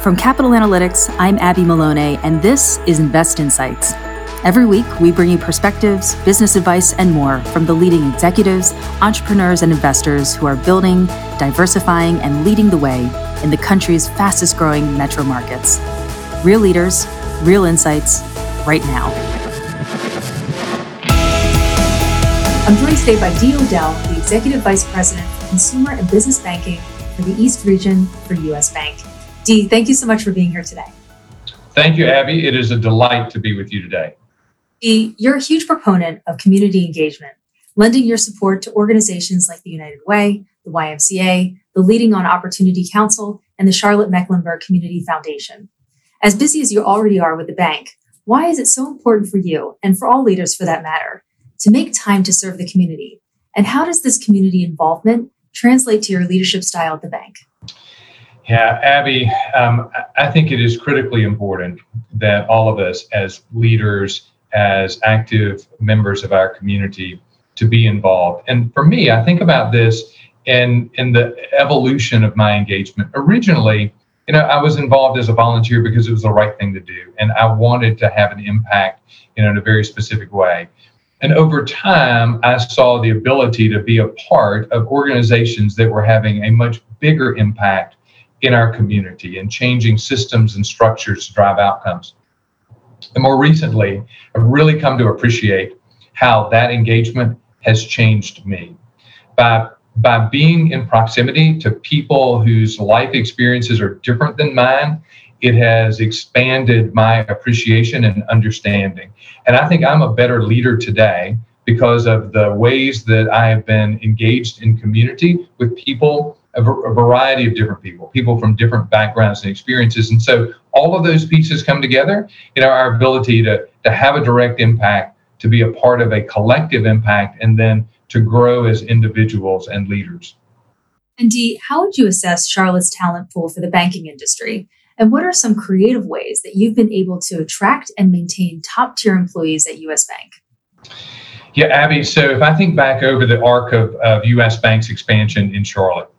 From Capital Analytics, I'm Abby Maloney, and this is Invest Insights. Every week, we bring you perspectives, business advice, and more from the leading executives, entrepreneurs, and investors who are building, diversifying, and leading the way in the country's fastest growing metro markets. Real leaders, real insights, right now. I'm joined today by Dee O'Dell, the Executive Vice President for Consumer and Business Banking for the East Region for US Bank. Dee, thank you so much for being here today. Thank you, Abby. It is a delight to be with you today. Dee, you're a huge proponent of community engagement, lending your support to organizations like the United Way, the YMCA, the Leading on Opportunity Council, and the Charlotte Mecklenburg Community Foundation. As busy as you already are with the bank, why is it so important for you, and for all leaders for that matter, to make time to serve the community? And how does this community involvement translate to your leadership style at the bank? Yeah, Abby, um, I think it is critically important that all of us, as leaders, as active members of our community, to be involved. And for me, I think about this in in the evolution of my engagement. Originally, you know, I was involved as a volunteer because it was the right thing to do, and I wanted to have an impact, you know, in a very specific way. And over time, I saw the ability to be a part of organizations that were having a much bigger impact in our community and changing systems and structures to drive outcomes. And more recently, I've really come to appreciate how that engagement has changed me. By, by being in proximity to people whose life experiences are different than mine, it has expanded my appreciation and understanding. And I think I'm a better leader today because of the ways that I have been engaged in community with people a, a variety of different people, people from different backgrounds and experiences. And so all of those pieces come together, you know, our ability to, to have a direct impact, to be a part of a collective impact, and then to grow as individuals and leaders. And Dee, how would you assess Charlotte's talent pool for the banking industry? And what are some creative ways that you've been able to attract and maintain top tier employees at US Bank? Yeah, Abby. So if I think back over the arc of, of US Bank's expansion in Charlotte,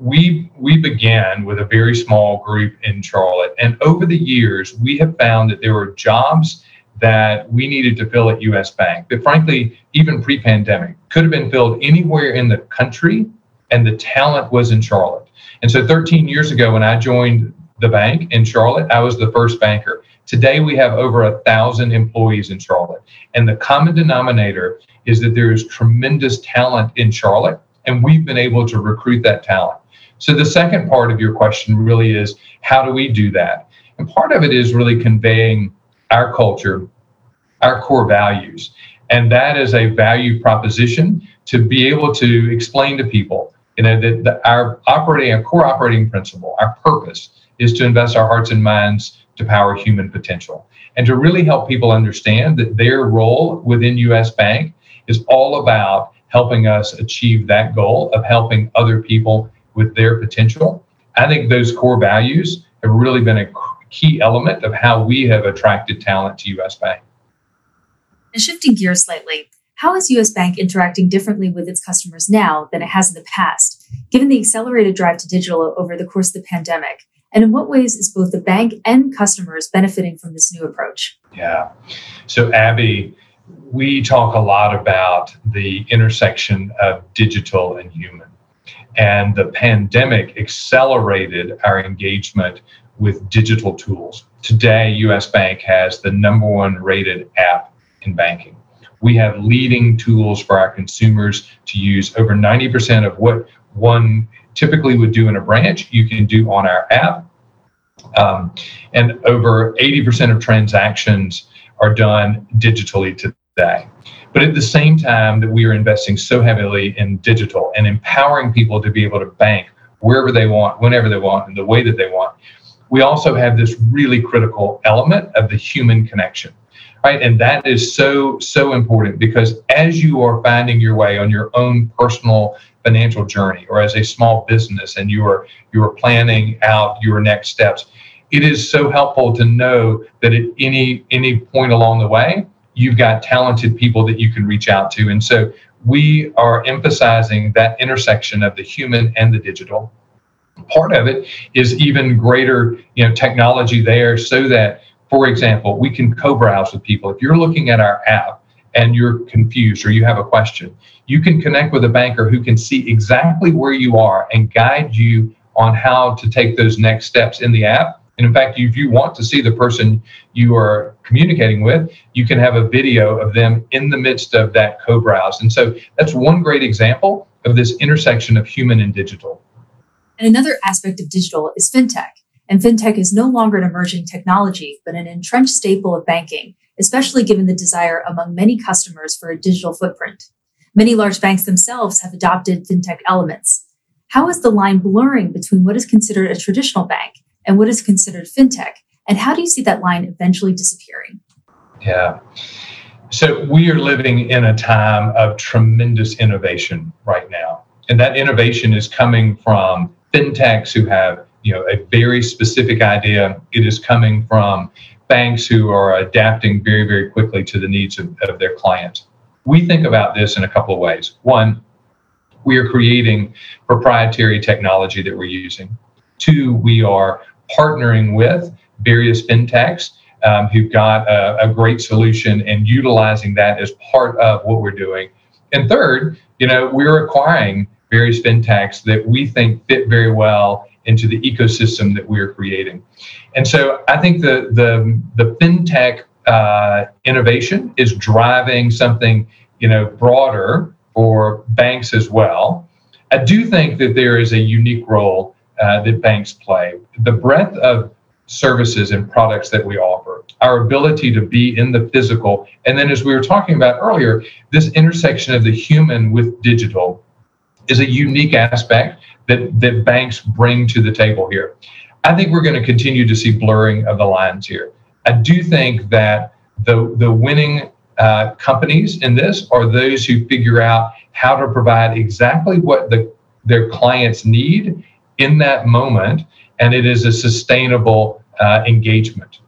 we we began with a very small group in Charlotte, and over the years, we have found that there were jobs that we needed to fill at U.S. Bank that, frankly, even pre-pandemic, could have been filled anywhere in the country, and the talent was in Charlotte. And so, 13 years ago, when I joined the bank in Charlotte, I was the first banker. Today, we have over a thousand employees in Charlotte, and the common denominator is that there is tremendous talent in Charlotte, and we've been able to recruit that talent. So the second part of your question really is how do we do that? And part of it is really conveying our culture, our core values. And that is a value proposition to be able to explain to people, you know, that, that our operating, our core operating principle, our purpose is to invest our hearts and minds to power human potential and to really help people understand that their role within US Bank is all about helping us achieve that goal of helping other people with their potential. I think those core values have really been a key element of how we have attracted talent to US Bank. And shifting gears slightly, how is US Bank interacting differently with its customers now than it has in the past, given the accelerated drive to digital over the course of the pandemic? And in what ways is both the bank and customers benefiting from this new approach? Yeah. So, Abby, we talk a lot about the intersection of digital and human. And the pandemic accelerated our engagement with digital tools. Today, US Bank has the number one rated app in banking. We have leading tools for our consumers to use. Over 90% of what one typically would do in a branch, you can do on our app. Um, and over 80% of transactions are done digitally today. But at the same time that we are investing so heavily in digital and empowering people to be able to bank wherever they want, whenever they want, and the way that they want, we also have this really critical element of the human connection. Right. And that is so, so important because as you are finding your way on your own personal financial journey or as a small business and you are you are planning out your next steps, it is so helpful to know that at any any point along the way, you've got talented people that you can reach out to. And so we are emphasizing that intersection of the human and the digital. part of it is even greater, you know, technology there so that, for example, we can co-browse with people. If you're looking at our app and you're confused or you have a question, you can connect with a banker who can see exactly where you are and guide you on how to take those next steps in the app. And in fact, if you want to see the person you are communicating with, you can have a video of them in the midst of that co browse. And so that's one great example of this intersection of human and digital. And another aspect of digital is fintech. And fintech is no longer an emerging technology, but an entrenched staple of banking, especially given the desire among many customers for a digital footprint. Many large banks themselves have adopted fintech elements. How is the line blurring between what is considered a traditional bank and what is considered fintech? And how do you see that line eventually disappearing? Yeah. So we are living in a time of tremendous innovation right now. And that innovation is coming from fintechs who have, you know, a very specific idea. It is coming from banks who are adapting very, very quickly to the needs of, of their clients. We think about this in a couple of ways. One, we are creating proprietary technology that we're using. Two, we are partnering with various fintechs um, who've got a, a, great solution and utilizing that as part of what we're doing. And third, you know, we're acquiring various fintechs that we think fit very well into the ecosystem that we're creating. And so I think the the the fintech uh, innovation is driving something you know broader for banks as well. I do think that there is a unique role uh, that banks play. The breadth of services and products that we offer, our ability to be in the physical, and then as we were talking about earlier, this intersection of the human with digital is a unique aspect that, that banks bring to the table here. I think we're going to continue to see blurring of the lines here. I do think that the, the winning uh, companies in this are those who figure out how to provide exactly what the, their clients need in that moment, and it is a sustainable uh, engagement.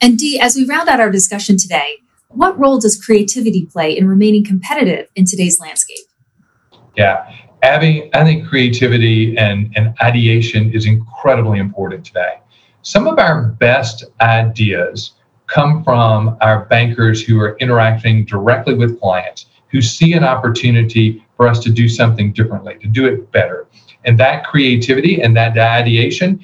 And Dee, as we round out our discussion today, what role does creativity play in remaining competitive in today's landscape? Yeah, Abby, I think creativity and, and ideation is incredibly important today. Some of our best ideas come from our bankers who are interacting directly with clients, who see an opportunity for us to do something differently, to do it better. And that creativity and that ideation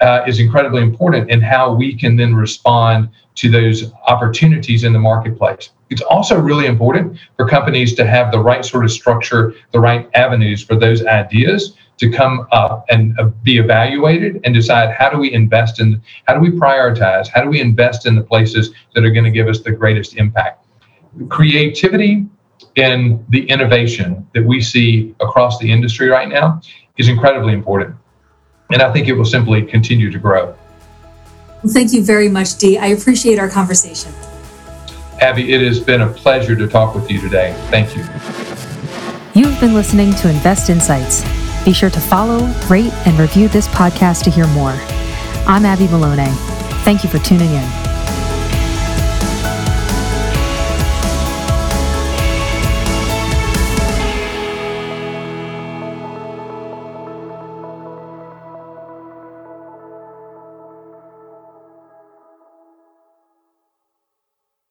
uh, is incredibly important in how we can then respond to those opportunities in the marketplace. It's also really important for companies to have the right sort of structure, the right avenues for those ideas to come up and uh, be evaluated and decide how do we invest in, how do we prioritize, how do we invest in the places that are going to give us the greatest impact. Creativity in the innovation that we see across the industry right now is incredibly important. And I think it will simply continue to grow. Well, thank you very much, Dee. I appreciate our conversation. Abby, it has been a pleasure to talk with you today. Thank you. You've been listening to Invest Insights. Be sure to follow, rate, and review this podcast to hear more. I'm Abby Maloney. Thank you for tuning in.